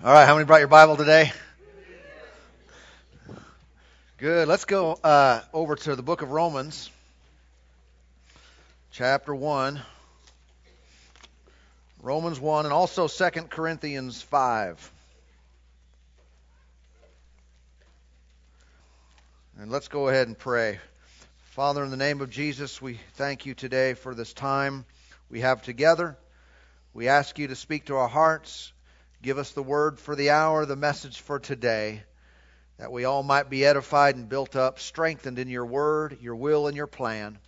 All right, how many brought your Bible today? Good. Let's go uh, over to the book of Romans, chapter 1. Romans 1 and also 2 Corinthians 5. And let's go ahead and pray. Father, in the name of Jesus, we thank you today for this time we have together. We ask you to speak to our hearts. Give us the word for the hour, the message for today that we all might be edified and built up, strengthened in your word, your will, and your plan.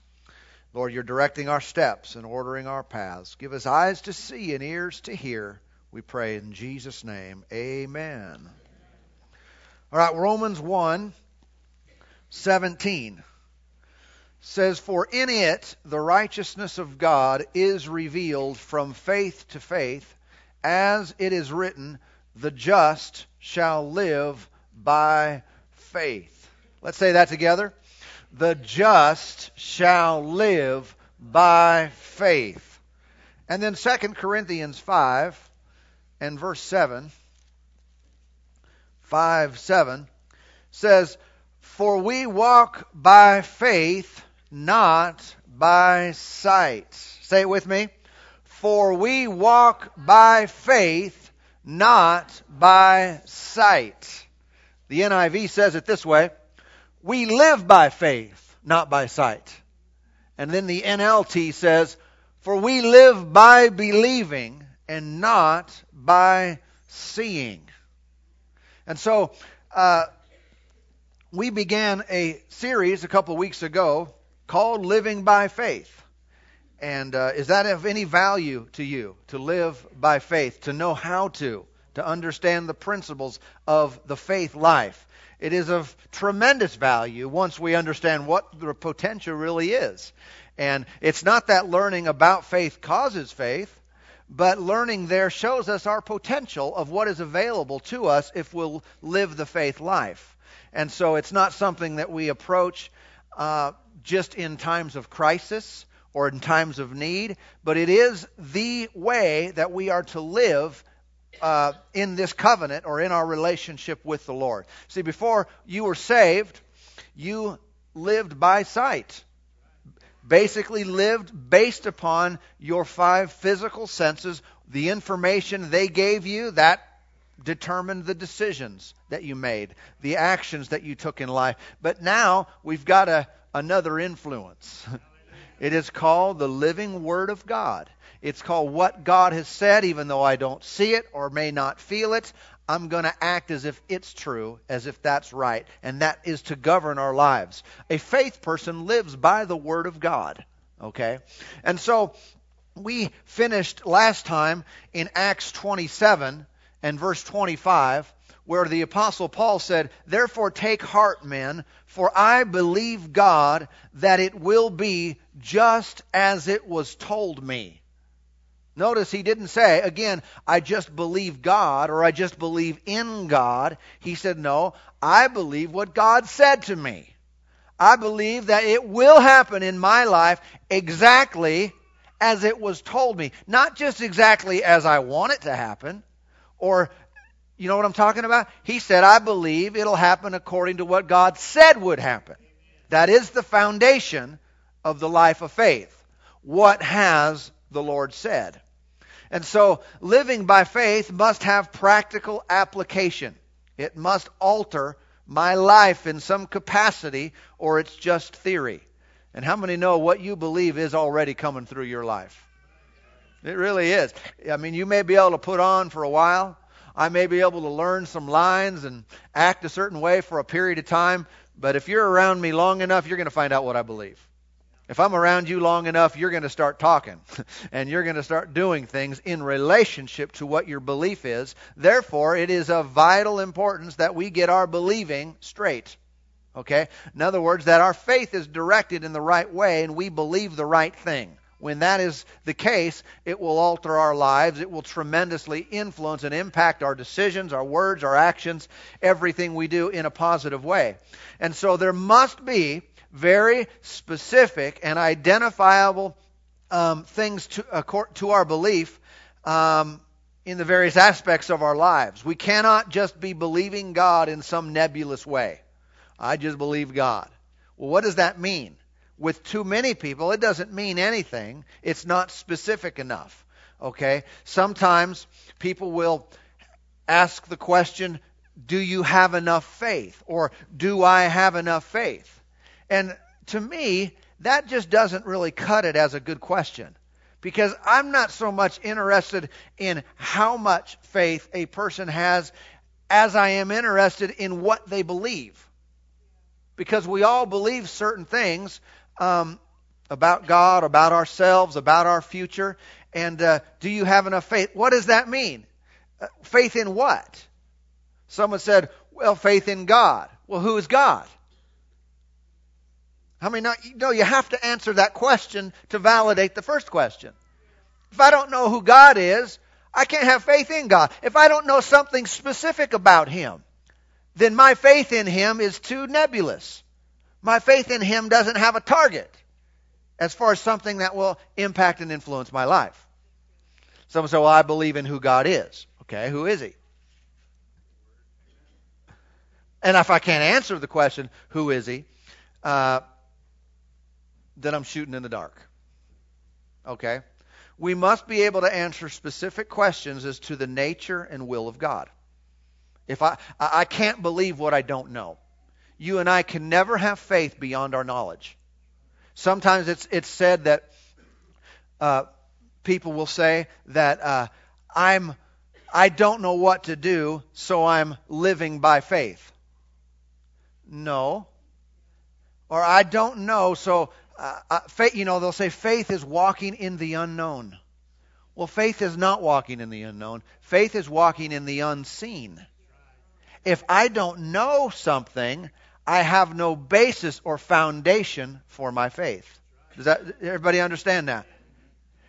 Lord, you're directing our steps and ordering our paths. Give us eyes to see and ears to hear. We pray in Jesus' name. Amen. All right, Romans 1 17 says, For in it the righteousness of God is revealed from faith to faith, as it is written, The just shall live by faith. Let's say that together. The just shall live by faith. And then 2 Corinthians 5 and verse 7, 5 7 says, For we walk by faith, not by sight. Say it with me. For we walk by faith, not by sight. The NIV says it this way We live by faith, not by sight. And then the NLT says, For we live by believing and not by seeing. And so, uh, we began a series a couple of weeks ago called Living by Faith. And uh, is that of any value to you to live by faith, to know how to? to understand the principles of the faith life. It is of tremendous value once we understand what the potential really is. And it's not that learning about faith causes faith, but learning there shows us our potential of what is available to us if we'll live the faith life. And so it's not something that we approach uh, just in times of crisis or in times of need, but it is the way that we are to live uh, in this covenant or in our relationship with the Lord. See, before you were saved, you lived by sight. Basically, lived based upon your five physical senses. The information they gave you, that determined the decisions that you made, the actions that you took in life. But now we've got a, another influence. It is called the living Word of God. It's called what God has said, even though I don't see it or may not feel it. I'm going to act as if it's true, as if that's right. And that is to govern our lives. A faith person lives by the Word of God. Okay? And so we finished last time in Acts 27 and verse 25 where the apostle Paul said, Therefore take heart, men, for I believe God that it will be just as it was told me. Notice he didn't say, again, I just believe God or I just believe in God. He said, no, I believe what God said to me. I believe that it will happen in my life exactly as it was told me. Not just exactly as I want it to happen or you know what I'm talking about? He said, I believe it'll happen according to what God said would happen. That is the foundation of the life of faith. What has the Lord said? And so living by faith must have practical application. It must alter my life in some capacity or it's just theory. And how many know what you believe is already coming through your life? It really is. I mean, you may be able to put on for a while. I may be able to learn some lines and act a certain way for a period of time. But if you're around me long enough, you're going to find out what I believe. If I'm around you long enough, you're going to start talking and you're going to start doing things in relationship to what your belief is. Therefore, it is of vital importance that we get our believing straight. Okay? In other words, that our faith is directed in the right way and we believe the right thing. When that is the case, it will alter our lives. It will tremendously influence and impact our decisions, our words, our actions, everything we do in a positive way. And so there must be very specific and identifiable um, things to, uh, to our belief um, in the various aspects of our lives. We cannot just be believing God in some nebulous way. I just believe God. Well, what does that mean? With too many people, it doesn't mean anything. It's not specific enough. Okay? Sometimes people will ask the question, Do you have enough faith? Or Do I have enough faith? And to me, that just doesn't really cut it as a good question because I'm not so much interested in how much faith a person has as I am interested in what they believe. Because we all believe certain things um, about God, about ourselves, about our future. And uh, do you have enough faith? What does that mean? Uh, faith in what? Someone said, well, faith in God. Well, who is God? How many know? No, you have to answer that question to validate the first question. If I don't know who God is, I can't have faith in God. If I don't know something specific about Him, then my faith in Him is too nebulous. My faith in Him doesn't have a target as far as something that will impact and influence my life. Someone say, well, I believe in who God is. Okay, who is He? And if I can't answer the question, who is He? Uh, then I'm shooting in the dark. Okay? We must be able to answer specific questions as to the nature and will of God. If I, I can't believe what I don't know. You and I can never have faith beyond our knowledge. Sometimes it's, it's said that uh, people will say that uh, I'm, I don't know what to do, so I'm living by faith. No. Or I don't know, so uh, uh, faith, you know, they'll say faith is walking in the unknown. Well, faith is not walking in the unknown. Faith is walking in the unseen. If I don't know something, I have no basis or foundation for my faith. Does that everybody understand that?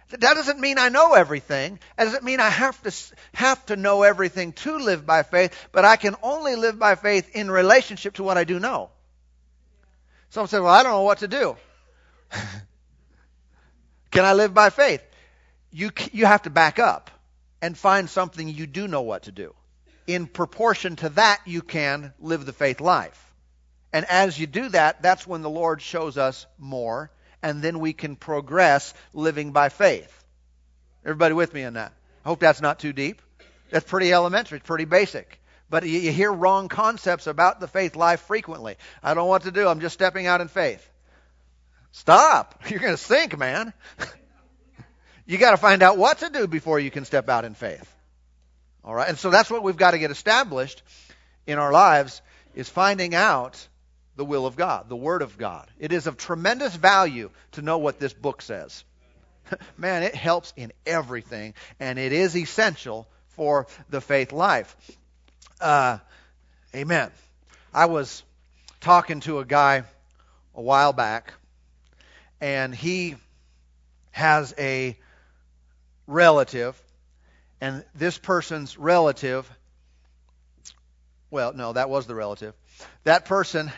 That doesn't mean I know everything. It doesn't mean I have to have to know everything to live by faith, but I can only live by faith in relationship to what I do know. Someone said, "Well, I don't know what to do." Can I live by faith? You, you have to back up and find something you do know what to do. In proportion to that, you can live the faith life. And as you do that, that's when the Lord shows us more, and then we can progress living by faith. Everybody with me on that? I hope that's not too deep. That's pretty elementary, it's pretty basic. But you, hear wrong concepts about the faith life frequently. I don't know what to do, I'm just stepping out in faith. Stop. You're going to sink, man. you got to find out what to do before you can step out in faith. All right? And so that's what we've got to get established in our lives is finding out the will of God, the word of God. It is of tremendous value to know what this book says. Man, it helps in everything, and it is essential for the faith life. Uh, amen. I was talking to a guy a while back and he has a relative, and this person's relative, well, no, that was the relative. That person,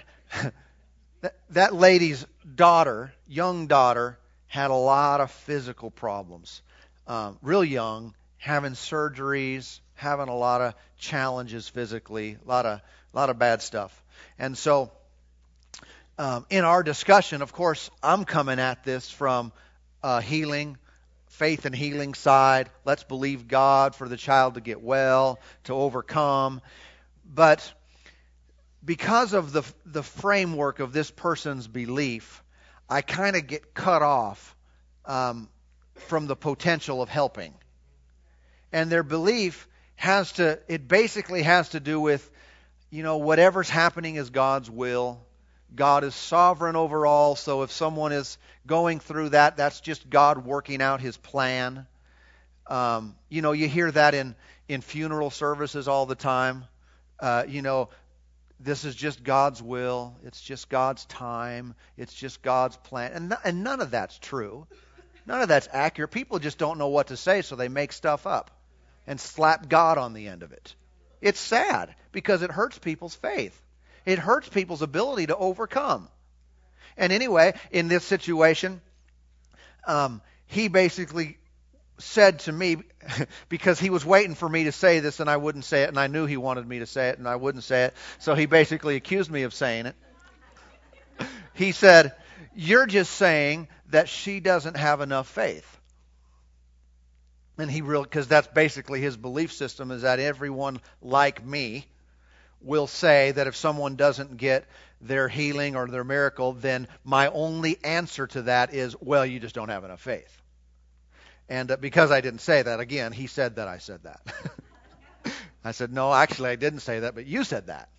that, that lady's daughter, young daughter, had a lot of physical problems. Um, real young, having surgeries, having a lot of challenges physically, a lot of, a lot of bad stuff. And so, um, in our discussion, of course, I'm coming at this from uh, healing, faith and healing side. Let's believe God for the child to get well, to overcome. But because of the the framework of this person's belief, I kind of get cut off um, from the potential of helping. And their belief has to it basically has to do with you know whatever's happening is God's will God is sovereign over all, so if someone is going through that, that's just God working out his plan. Um, you know, you hear that in, in funeral services all the time. Uh, you know, this is just God's will. It's just God's time. It's just God's plan. And, and none of that's true. None of that's accurate. People just don't know what to say, so they make stuff up and slap God on the end of it. It's sad because it hurts people's faith. It hurts people's ability to overcome. And anyway, in this situation, um, he basically said to me, because he was waiting for me to say this and I wouldn't say it, and I knew he wanted me to say it and I wouldn't say it, so he basically accused me of saying it. He said, You're just saying that she doesn't have enough faith. And he really, because that's basically his belief system, is that everyone like me will say that if someone doesn't get their healing or their miracle, then my only answer to that is, well, you just don't have enough faith. And uh, because I didn't say that, again, he said that I said that. I said, no, actually, I didn't say that, but you said that.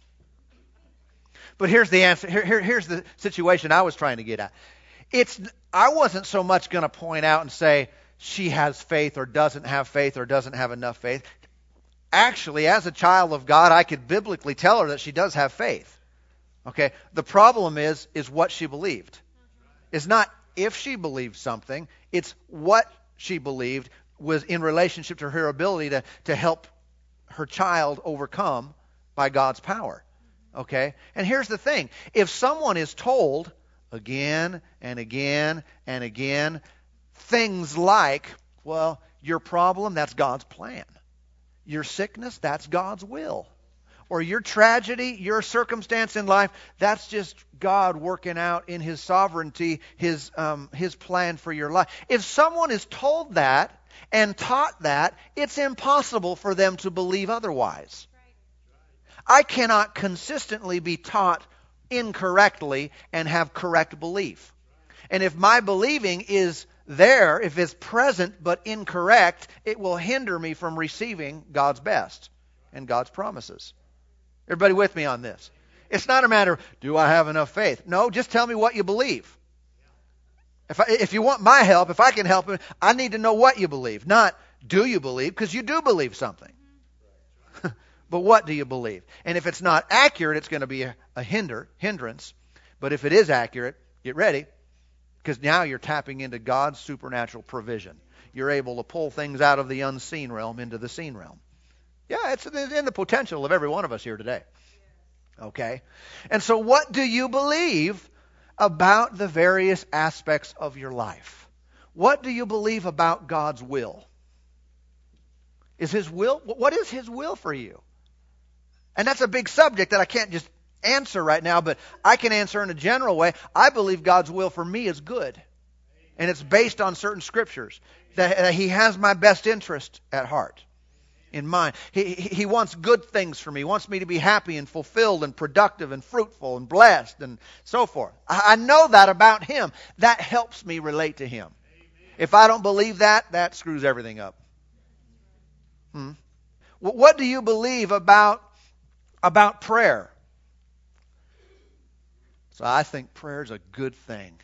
But here's the answer. Here, here, here's the situation I was trying to get at. It's I wasn't so much going to point out and say she has faith or doesn't have faith or doesn't have enough faith. Actually, as a child of God, I could biblically tell her that she does have faith. Okay? The problem is is what she believed. It's not if she believed something, it's what she believed was in relationship to her ability to, to help her child overcome by God's power. Okay? And here's the thing if someone is told again and again and again things like, well, your problem, that's God's plan. Your sickness, that's God's will. Or your tragedy, your circumstance in life, that's just God working out in His sovereignty, His, um, His plan for your life. If someone is told that and taught that, it's impossible for them to believe otherwise. I cannot consistently be taught incorrectly and have correct belief. And if my believing is there, if it's present but incorrect, it will hinder me from receiving God's best and God's promises. Everybody with me on this? It's not a matter of, do I have enough faith? No, just tell me what you believe. If, I, if you want my help, if I can help, I need to know what you believe, not do you believe, because you do believe something. But what do you believe? And if it's not accurate, it's going to be a, a hinder, hindrance. But if it is accurate, get ready, because now you're tapping into God's supernatural provision. You're able to pull things out of the unseen realm into the seen realm. Yeah, it's in the potential of every one of us here today. Okay? And so, what do you believe about the various aspects of your life? What do you believe about God's will? Is His will, what is His will for you? And that's a big subject that I can't just answer right now, but I can answer in a general way. I believe God's will for me is good. And it's based on certain scriptures that, that He has my best interest at heart, in mind. He, he wants good things for me. He wants me to be happy and fulfilled and productive and fruitful and blessed and so forth. I, know that about Him. That helps me relate to Him. If I don't believe that, that screws everything up. Hmm? What do you believe about about prayer. So I think prayer is a good thing.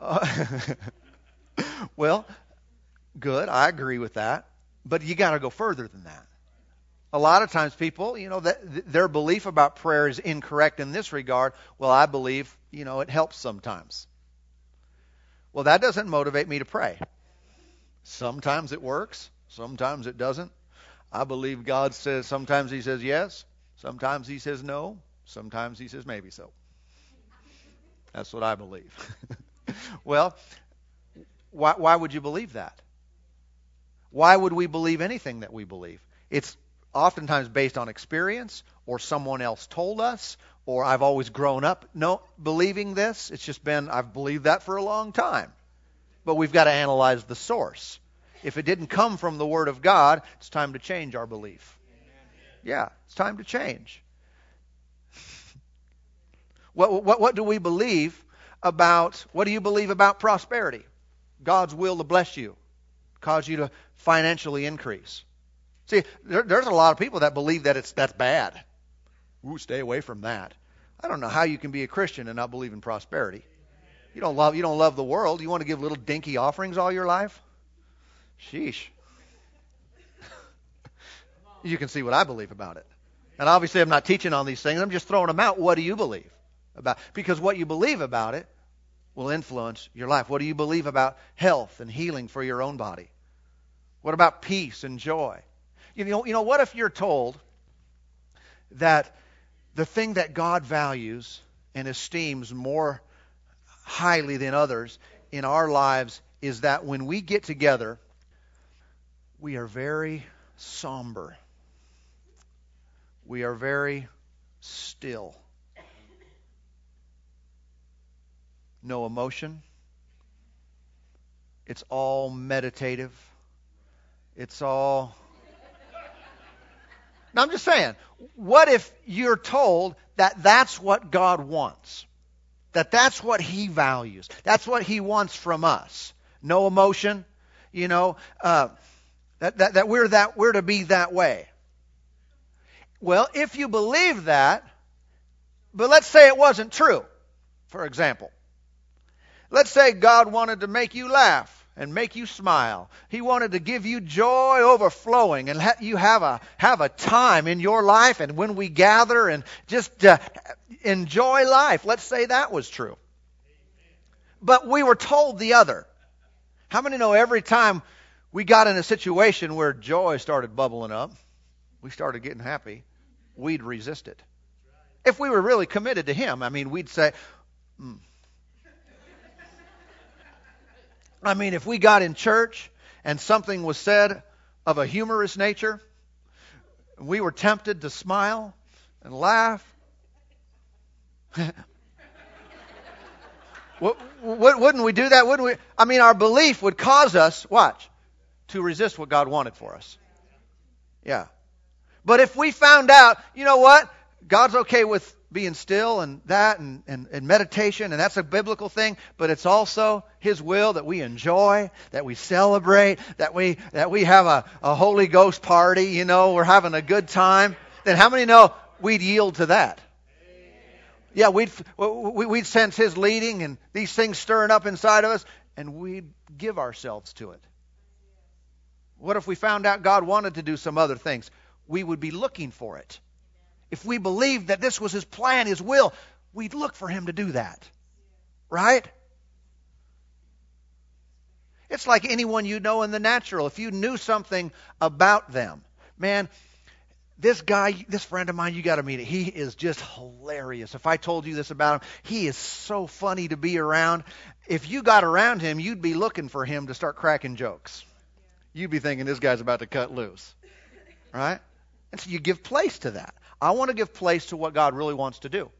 Uh, well, good. I agree with that. But you got to go further than that. A lot of times people, you know, that their belief about prayer is incorrect in this regard. Well, I believe, you know, it helps sometimes. Well, that doesn't motivate me to pray. Sometimes it works, sometimes it doesn't. I believe God says sometimes He says yes, sometimes He says no, sometimes He says maybe so. That's what I believe. well, why, why would you believe that? Why would we believe anything that we believe? It's oftentimes based on experience or someone else told us or I've always grown up no believing this. It's just been I've believed that for a long time. But we've got to analyze the source. If it didn't come from the Word of God, it's time to change our belief. Yeah, it's time to change. what, what, what do we believe about, what do you believe about prosperity? God's will to bless you, cause you to financially increase. See, there, there's a lot of people that believe that it's that's bad. Ooh, stay away from that. I don't know how you can be a Christian and not believe in prosperity. You don't love you don't love the world. You want to give little dinky offerings all your life? Sheesh. you can see what I believe about it. And obviously, I'm not teaching on these things. I'm just throwing them out. What do you believe about? Because what you believe about it will influence your life. What do you believe about health and healing for your own body? What about peace and joy? You know, you know what if you're told that the thing that God values and esteems more highly than others in our lives is that when we get together we are very somber. We are very still. No emotion. It's all meditative. It's all. Now, I'm just saying, what if you're told that that's what God wants? That that's what He values? That's what He wants from us? No emotion, you know, uh, that, that, that we're, that we're to be that way. Well, if you believe that, but let's say it wasn't true, for example. Let's say God wanted to make you laugh and make you smile. He wanted to give you joy overflowing and let you have a have a time in your life and when we gather and just uh, enjoy life. Let's say that was true. But we were told the other. How many know every time we got in a situation where joy started bubbling up, we started getting happy, we'd resist it. If we were really committed to Him, I mean, we'd say, mm. I mean, if we got in church and something was said of a humorous nature, we were tempted to smile and laugh. Wouldn't we do that? Wouldn't we? I mean, our belief would cause us, watch, to resist what God wanted for us. Yeah. But if we found out, you know what? God's okay with being still and that and, and, and, meditation, and that's a biblical thing, but it's also His will that we enjoy, that we celebrate, that we, that we have a, a Holy Ghost party, you know, we're having a good time. Then how many know we'd yield to that? Yeah, we'd, we'd sense His leading and these things stirring up inside of us, and we'd give ourselves to it. What if we found out God wanted to do some other things? We would be looking for it. If we believed that this was His plan, His will, we'd look for Him to do that. Right? It's like anyone you know in the natural. If you knew something about them, man, this guy, this friend of mine, you got to meet it. He is just hilarious. If I told you this about him, he is so funny to be around. If you got around him, you'd be looking for him to start cracking jokes. You'd be thinking this guy's about to cut loose. Right? And so you give place to that. I want to give place to what God really wants to do.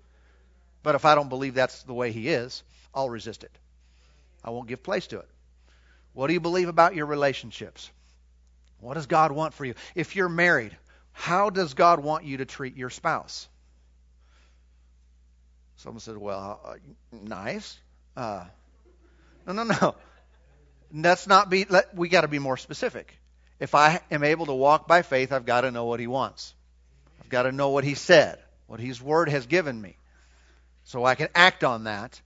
But if I don't believe that's the way He is, I'll resist it. I won't give place to it. What do you believe about your relationships? What does God want for you? If you're married, how does God want you to treat your spouse? Someone said, well, uh, nice. Uh, no, no, no. Let's not be, let, we got to be more specific. If I am able to walk by faith, I've got to know what He wants. I've got to know what He said, what His Word has given me, so I can act on that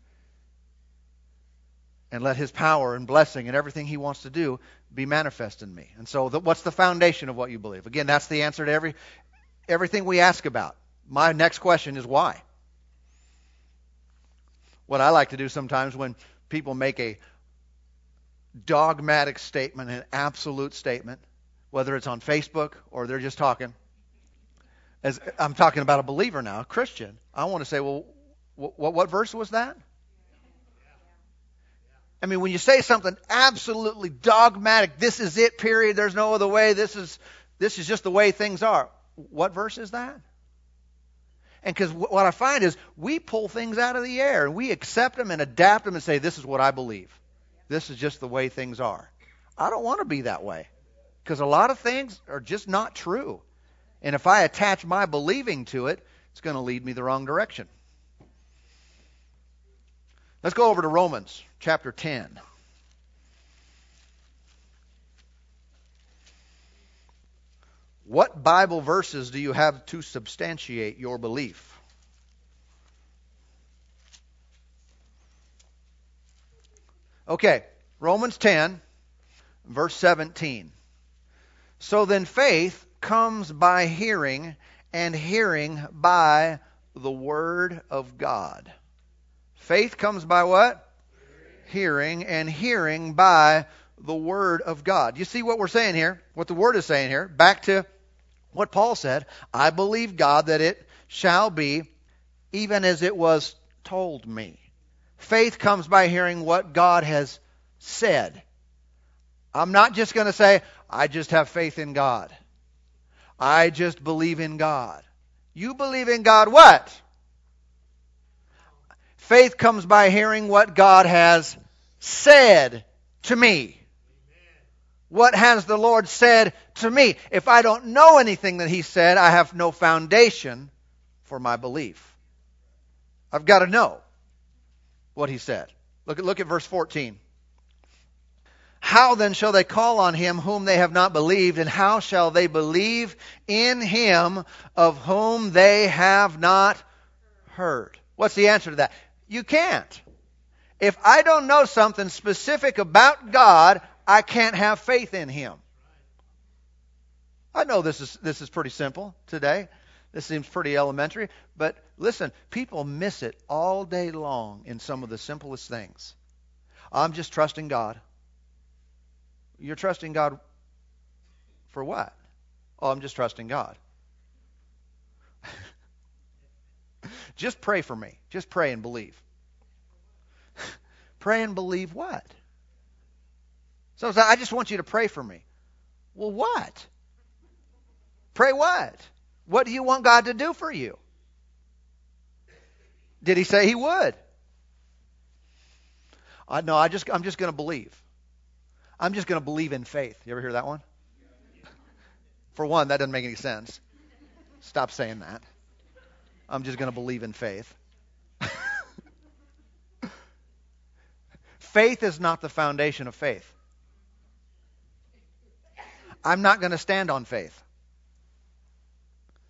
and let His power and blessing and everything He wants to do be manifest in me. And so, the, what's the foundation of what you believe? Again, that's the answer to every everything we ask about. My next question is why. What I like to do sometimes when people make a dogmatic statement, an absolute statement, whether it's on Facebook or they're just talking, as I'm talking about a believer now, a Christian, I want to say, well, what, what verse was that? I mean, when you say something absolutely dogmatic, this is it, period, there's no other way, this is, this is just the way things are. What verse is that? And because what I find is we pull things out of the air and we accept them and adapt them and say, this is what I believe. This is just the way things are. I don't want to be that way because a lot of things are just not true. And if I attach my believing to it, it's going to lead me the wrong direction. Let's go over to Romans chapter 10. What Bible verses do you have to substantiate your belief? Okay, Romans 10, verse 17. So then faith comes by hearing, and hearing by the Word of God. Faith comes by what? Hearing, and hearing by the Word of God. You see what we're saying here? What the Word is saying here? Back to what Paul said I believe God that it shall be even as it was told me. Faith comes by hearing what God has said. I'm not just going to say, I just have faith in God. I just believe in God. You believe in God what? Faith comes by hearing what God has said to me. What has the Lord said to me? If I don't know anything that He said, I have no foundation for my belief. I've got to know what He said. Look at, look at verse 14. How then shall they call on him whom they have not believed? And how shall they believe in him of whom they have not heard? What's the answer to that? You can't. If I don't know something specific about God, I can't have faith in him. I know this is this is pretty simple today. This seems pretty elementary, but listen, people miss it all day long in some of the simplest things. I'm just trusting God. You're trusting God for what? Oh, I'm just trusting God. just pray for me. Just pray and believe. pray and believe what? So I just want you to pray for me. Well, what? Pray what? What do you want God to do for you? Did he say he would? I no, I just I'm just going to believe. I'm just going to believe in faith. You ever hear that one? For one, that doesn't make any sense. Stop saying that. I'm just going to believe in faith. faith is not the foundation of faith. I'm not going to stand on faith.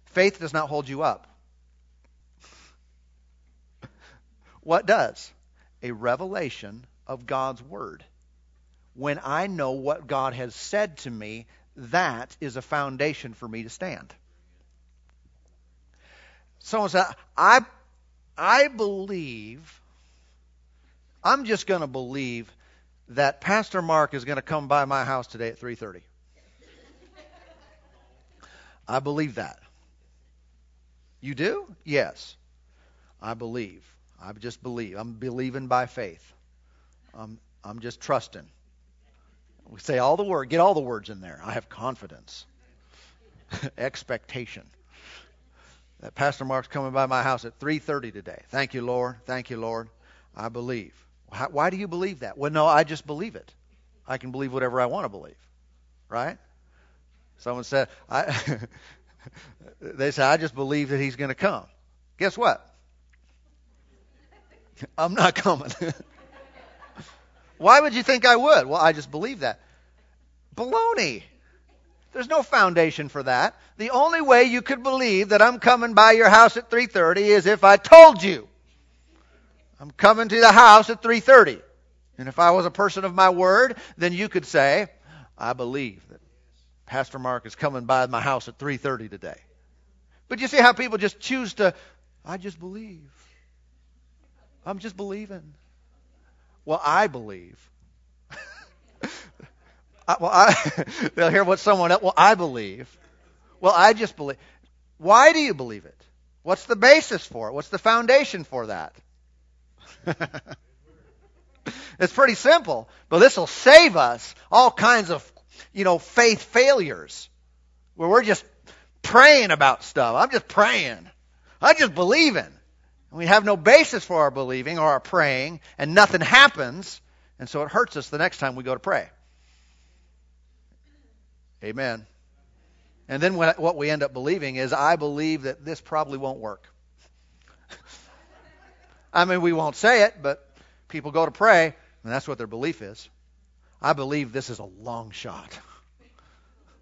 Faith does not hold you up. What does? A revelation of God's Word when I know what God has said to me, that is a foundation for me to stand. Someone said, I, I believe, I'm just going to believe that Pastor Mark is going to come by my house today at 3:30. I believe that. You do? Yes. I believe. I just believe. I'm believing by faith. I'm, I'm just trusting. We say all the word, get all the words in there. I have confidence, expectation that Pastor Mark's coming by my house at 3:30 today. Thank you, Lord. Thank you, Lord. I believe. Why do you believe that? Well, no, I just believe it. I can believe whatever I want to believe, right? Someone said, I, they say, I just believe that he's going to come. Guess what? I'm not coming. Why would you think I would? Well, I just believe that. Baloney. There's no foundation for that. The only way you could believe that I'm coming by your house at 3:30 is if I told you. I'm coming to the house at 3:30. And if I was a person of my word, then you could say, I believe that Pastor Mark is coming by my house at 3:30 today. But you see how people just choose to I just believe. I'm just believing. Well, I believe. I, well, I, they'll hear what someone else. Well, I believe. Well, I just believe. Why do you believe it? What's the basis for it? What's the foundation for that? it's pretty simple, but this will save us all kinds of, you know, faith failures where we're just praying about stuff. I'm just praying. I'm just believing we have no basis for our believing or our praying, and nothing happens, and so it hurts us the next time we go to pray. Amen. And then what we end up believing is, I believe that this probably won't work. I mean, we won't say it, but people go to pray, and that's what their belief is. I believe this is a long shot.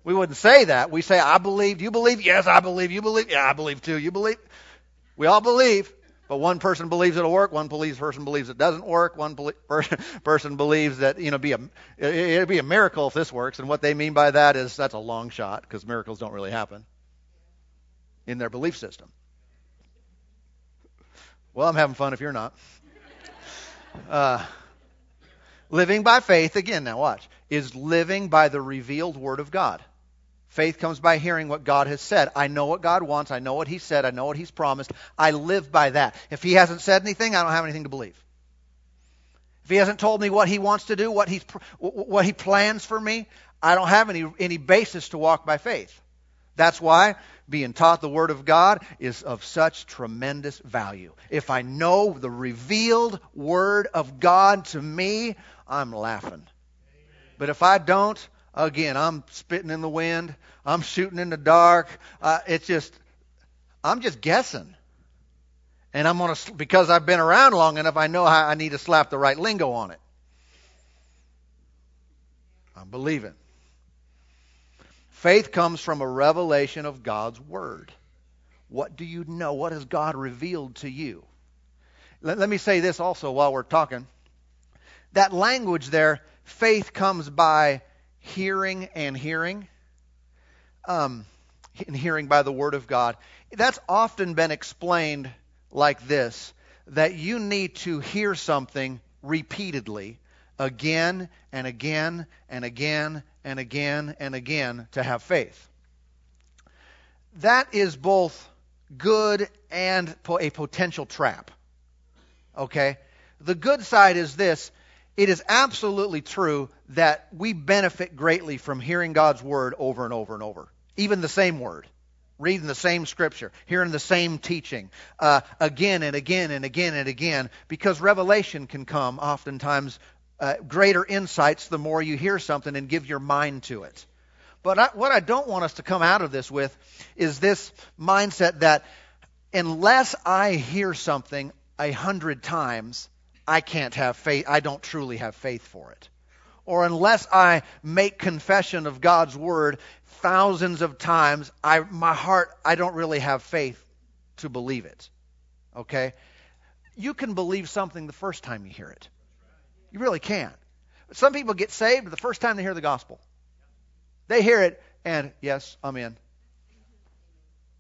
We wouldn't say that. We say, I believe. Do you believe? Yes, I believe. You believe? Yeah, I believe too. You believe? We all believe. But one person believes it'll work, one police person believes it doesn't work, one person believes that you know be a it'll be a miracle if this works, and what they mean by that is that's a long shot because miracles don't really happen in their belief system. Well, I'm having fun if you're not. Uh, living by faith again. Now watch is living by the revealed word of God. Faith comes by hearing what God has said. I know what God wants. I know what He said. I know what He's promised. I live by that. If He hasn't said anything, I don't have anything to believe. If He hasn't told me what He wants to do, what, he's, what He plans for me, I don't have any, any basis to walk by faith. That's why being taught the Word of God is of such tremendous value. If I know the revealed Word of God to me, I'm laughing. But if I don't, again, I'm spitting in the wind. I'm shooting in the dark. Uh, it's just, I'm just guessing. And I'm going to, because I've been around long enough, I know how I need to slap the right lingo on it. I'm believing. Faith comes from a revelation of God's Word. What do you know? What has God revealed to you? Let, let me say this also while we're talking. That language there, faith comes by hearing and hearing, um, and hearing by the Word of God. That's often been explained like this that you need to hear something repeatedly again and again and again and again and again to have faith. That is both good and a potential trap. Okay? The good side is this it is absolutely true that we benefit greatly from hearing God's word over and over and over, even the same word. Reading the same scripture, hearing the same teaching uh, again and again and again and again, because revelation can come oftentimes uh, greater insights the more you hear something and give your mind to it. But I, what I don't want us to come out of this with is this mindset that unless I hear something a hundred times, I can't have faith. I don't truly have faith for it. Or unless I make confession of God's word thousands of times, I, my heart, I don't really have faith to believe it. Okay? You can believe something the first time you hear it. You really can. Some people get saved the first time they hear the gospel. They hear it, and yes, I'm in.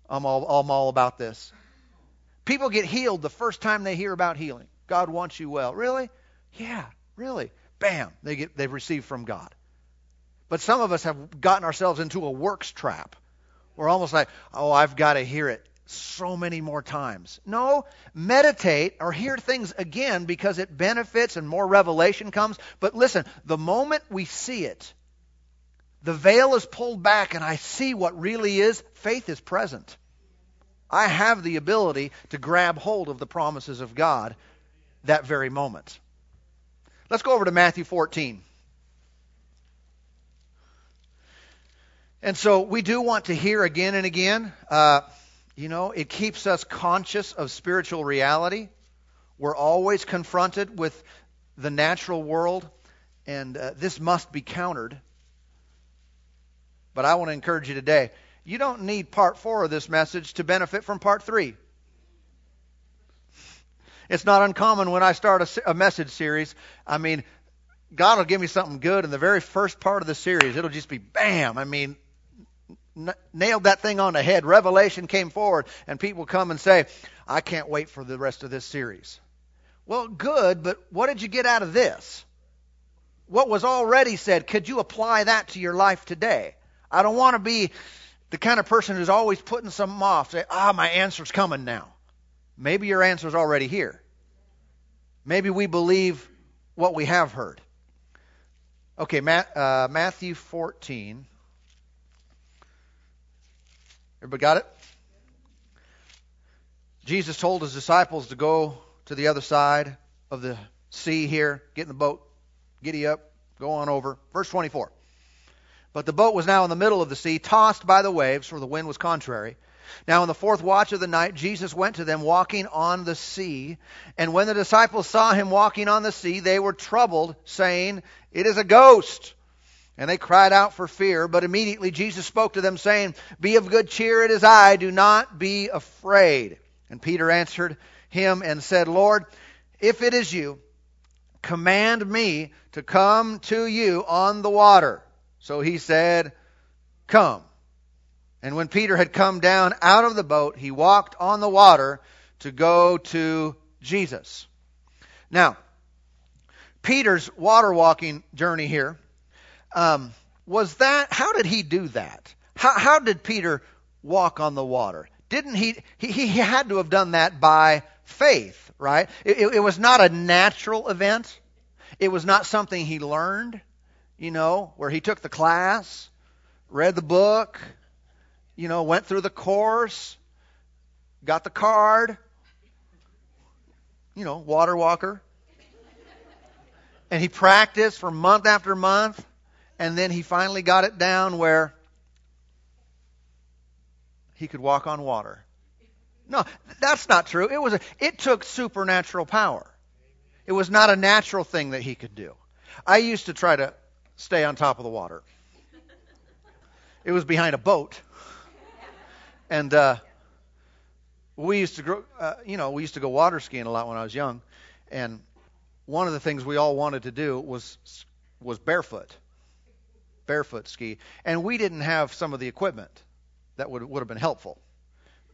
I'm all, I'm all about this. People get healed the first time they hear about healing. God wants you well. Really? Yeah, really. Bam, they get they've received from God. But some of us have gotten ourselves into a works trap. We're almost like, oh, I've got to hear it so many more times. No, meditate or hear things again because it benefits and more revelation comes. But listen, the moment we see it, the veil is pulled back and I see what really is, faith is present. I have the ability to grab hold of the promises of God that very moment. Let's go over to Matthew 14. And so we do want to hear again and again. Uh, you know, it keeps us conscious of spiritual reality. We're always confronted with the natural world, and uh, this must be countered. But I want to encourage you today you don't need part four of this message to benefit from part three. It's not uncommon when I start a, a message series. I mean, God will give me something good, and the very first part of the series, it'll just be bam. I mean, nailed that thing on the head. Revelation came forward, and people come and say, I can't wait for the rest of this series. Well, good, but what did you get out of this? What was already said, could you apply that to your life today? I don't want to be the kind of person who's always putting something off. Say, ah, my answer's coming now. Maybe your answer is already here. Maybe we believe what we have heard. Okay, uh, Matthew 14. Everybody got it? Jesus told his disciples to go to the other side of the sea here, get in the boat, giddy up, go on over. Verse 24. But the boat was now in the middle of the sea, tossed by the waves, for the wind was contrary. Now, in the fourth watch of the night, Jesus went to them walking on the sea. And when the disciples saw him walking on the sea, they were troubled, saying, It is a ghost. And they cried out for fear, but immediately Jesus spoke to them, saying, Be of good cheer, it is I, do not be afraid. And Peter answered him and said, Lord, if it is you, command me to come to you on the water. So he said, Come. And when Peter had come down out of the boat, he walked on the water to go to Jesus. Now, Peter's water walking journey here um, was that, how did he do that? How, how did Peter walk on the water? Didn't he, he, he had to have done that by faith, right? It, it, it was not a natural event. It was not something he learned. you know, where he took the class, read the book, you know, went through the course, got the card, you know, water walker. And he practiced for month after month, and then he finally got it down where he could walk on water. No, that's not true. It was a, it took supernatural power. It was not a natural thing that he could do. I used to try to stay on top of the water. It was behind a boat, and uh, we used to grow. Uh, you know, we used to go water skiing a lot when I was young, and one of the things we all wanted to do was was barefoot, barefoot ski, and we didn't have some of the equipment that would would have been helpful.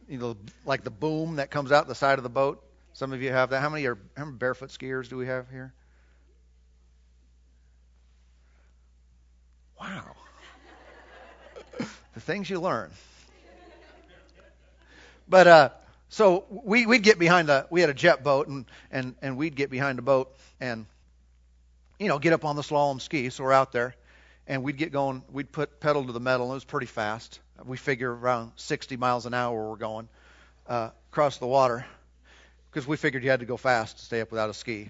You know, like the boom that comes out the side of the boat. Some of you have that. How many are how many barefoot skiers do we have here? Wow. the things you learn. But uh, so we, we'd get behind the, we had a jet boat, and, and, and we'd get behind the boat and, you know, get up on the slalom ski. So we're out there, and we'd get going. We'd put pedal to the metal, and it was pretty fast. We figure around 60 miles an hour we're going uh, across the water because we figured you had to go fast to stay up without a ski.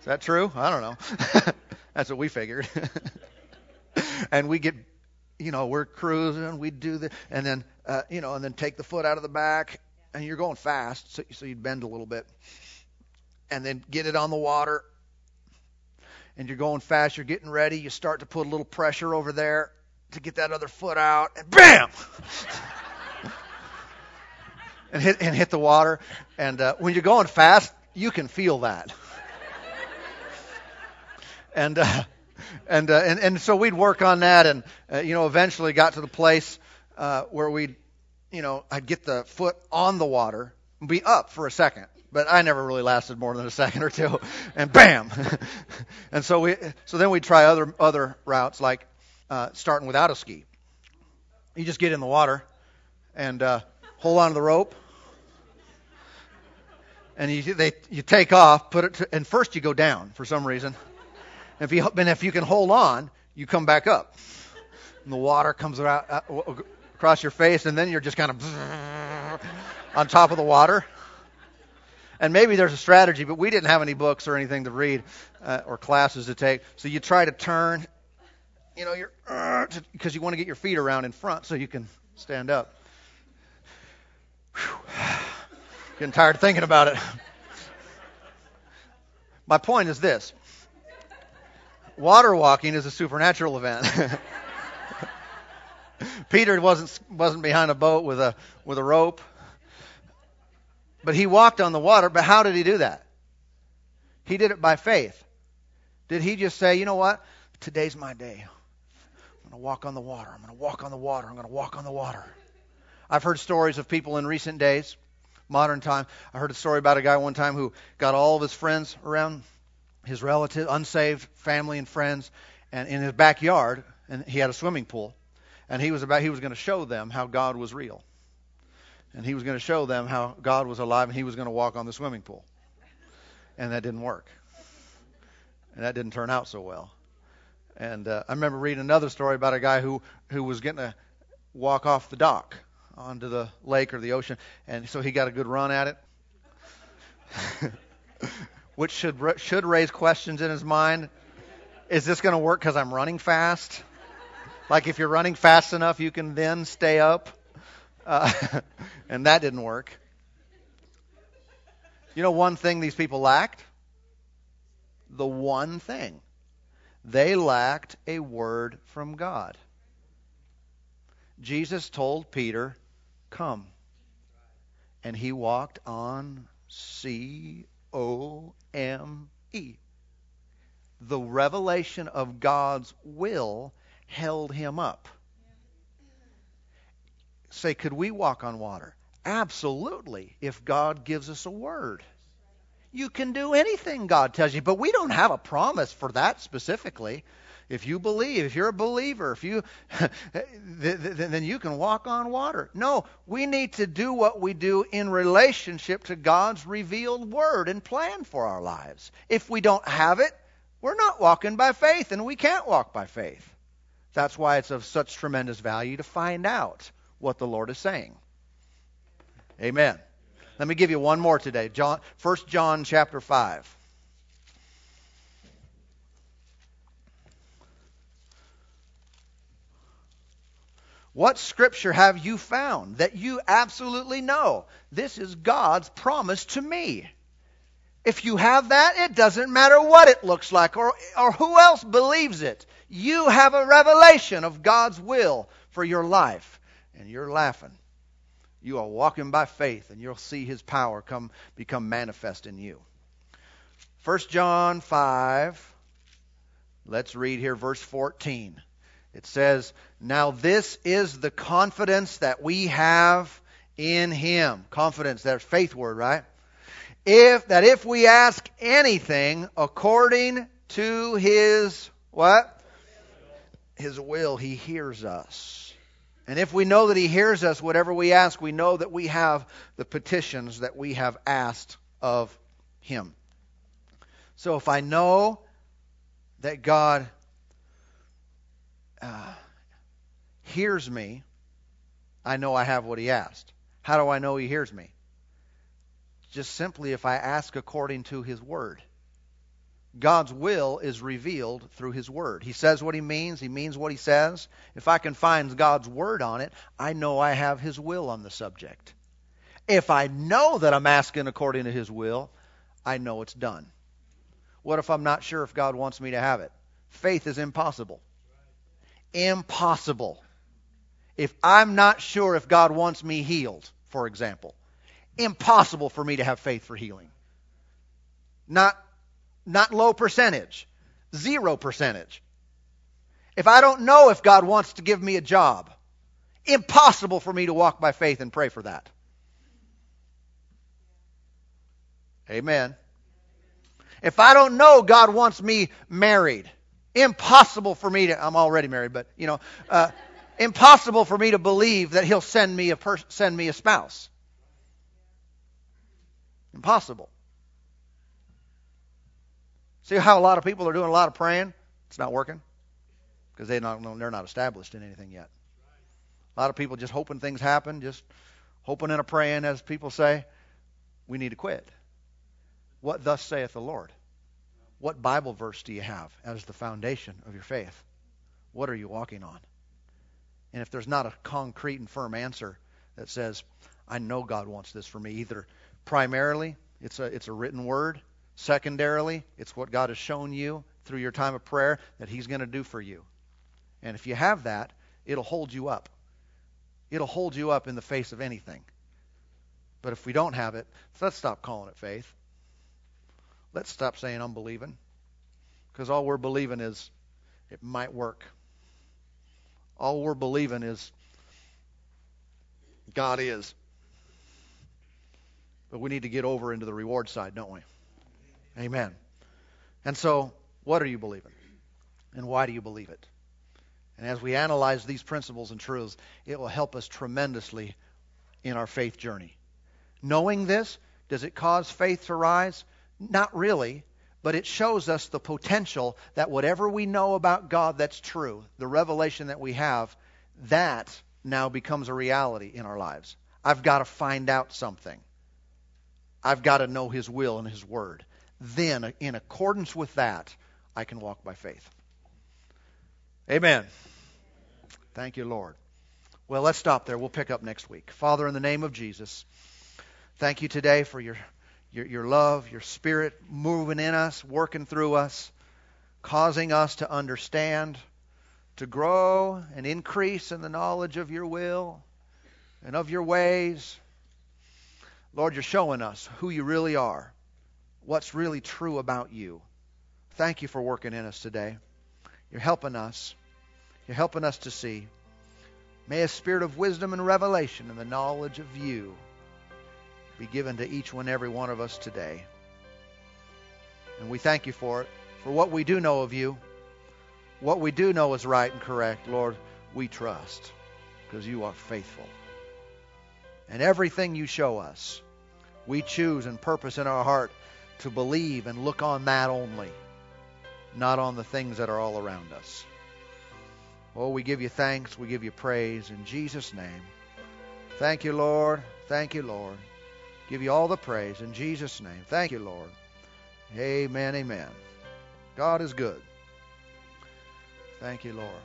Is that true? I don't know. That's what we figured. and we get, you know, we're cruising, we do the, and then, uh, you know, and then take the foot out of the back, and you're going fast, so, so you'd bend a little bit, and then get it on the water, and you're going fast, you're getting ready, you start to put a little pressure over there to get that other foot out, and bam! and hit and hit the water, and uh, when you're going fast, you can feel that. and uh, and, uh, and and so we'd work on that, and uh, you know, eventually got to the place uh, where we'd, you know, I'd get the foot on the water, and be up for a second, but I never really lasted more than a second or two, and bam, and so we, so then we'd try other other routes like uh, starting without a ski. You just get in the water, and uh, hold on to the rope. And you, they, you take off, put it, to, and first you go down for some reason. If you, and if you can hold on, you come back up. And the water comes out, uh, across your face, and then you're just kind of on top of the water. And maybe there's a strategy, but we didn't have any books or anything to read uh, or classes to take. So you try to turn, you know, because uh, you want to get your feet around in front so you can stand up. Whew. Getting tired thinking about it. My point is this water walking is a supernatural event. Peter wasn't wasn't behind a boat with a with a rope, but he walked on the water. But how did he do that? He did it by faith. Did he just say, you know what? Today's my day. I'm going to walk on the water. I'm going to walk on the water. I'm going to walk on the water. I've heard stories of people in recent days, modern time. I heard a story about a guy one time who got all of his friends around his relative, unsaved family and friends, and in his backyard, and he had a swimming pool, and he was about he was going to show them how God was real, and he was going to show them how God was alive, and he was going to walk on the swimming pool, and that didn't work, and that didn't turn out so well, and uh, I remember reading another story about a guy who who was getting to walk off the dock onto the lake or the ocean, and so he got a good run at it. which should should raise questions in his mind. Is this going to work because I'm running fast? Like if you're running fast enough, you can then stay up, uh, and that didn't work. You know, one thing these people lacked. The one thing they lacked a word from God. Jesus told Peter, "Come," and he walked on C O M E. The revelation of God's will held him up. Say, could we walk on water? Absolutely, if God gives us a word. You can do anything God tells you, but we don't have a promise for that specifically. If you believe, if you're a believer, if you then you can walk on water. No, we need to do what we do in relationship to God's revealed word and plan for our lives. If we don't have it, we're not walking by faith, and we can't walk by faith. That's why it's of such tremendous value to find out what the Lord is saying. Amen. Let me give you one more today. John, 1 John chapter 5. What scripture have you found that you absolutely know? This is God's promise to me. If you have that, it doesn't matter what it looks like or, or who else believes it. You have a revelation of God's will for your life. And you're laughing. You are walking by faith, and you'll see his power come become manifest in you. 1 John 5. Let's read here verse 14. It says, Now this is the confidence that we have in him. Confidence, that's faith word, right? If that if we ask anything according to his what? His will, he hears us. And if we know that he hears us, whatever we ask, we know that we have the petitions that we have asked of him. So if I know that God uh, hears me, I know I have what he asked. How do I know he hears me? Just simply if I ask according to his word. God's will is revealed through his word. He says what he means, he means what he says. If I can find God's word on it, I know I have his will on the subject. If I know that I'm asking according to his will, I know it's done. What if I'm not sure if God wants me to have it? Faith is impossible impossible. If I'm not sure if God wants me healed, for example, impossible for me to have faith for healing. Not, not low percentage, zero percentage. If I don't know if God wants to give me a job, impossible for me to walk by faith and pray for that. Amen. If I don't know God wants me married, impossible for me to, I'm already married, but, you know, uh, impossible for me to believe that he'll send me a pers- send me a spouse. Impossible. See how a lot of people are doing a lot of praying? It's not working because they not, they're not established in anything yet. A lot of people just hoping things happen, just hoping and a praying, as people say. We need to quit. What thus saith the Lord? What Bible verse do you have as the foundation of your faith? What are you walking on? And if there's not a concrete and firm answer that says, I know God wants this for me, either primarily it's a, it's a written word, secondarily it's what God has shown you through your time of prayer that He's going to do for you. And if you have that, it'll hold you up. It'll hold you up in the face of anything. But if we don't have it, let's stop calling it faith. Let's stop saying I'm believing. Because all we're believing is it might work. All we're believing is God is. But we need to get over into the reward side, don't we? Amen. And so, what are you believing? And why do you believe it? And as we analyze these principles and truths, it will help us tremendously in our faith journey. Knowing this, does it cause faith to rise? Not really, but it shows us the potential that whatever we know about God that's true, the revelation that we have, that now becomes a reality in our lives. I've got to find out something. I've got to know His will and His word. Then, in accordance with that, I can walk by faith. Amen. Thank you, Lord. Well, let's stop there. We'll pick up next week. Father, in the name of Jesus, thank you today for your your, your love, your spirit moving in us, working through us, causing us to understand, to grow and increase in the knowledge of your will and of your ways. Lord, you're showing us who you really are, what's really true about you. Thank you for working in us today. You're helping us. You're helping us to see. May a spirit of wisdom and revelation and the knowledge of you be given to each one, every one of us today. And we thank you for it. For what we do know of you, what we do know is right and correct, Lord, we trust because you are faithful. And everything you show us, we choose and purpose in our heart to believe and look on that only. not on the things that are all around us. Oh, we give you thanks. We give you praise in Jesus' name. Thank you, Lord. Thank you, Lord. Give you all the praise in Jesus' name. Thank you, Lord. Amen, amen. God is good. Thank you, Lord.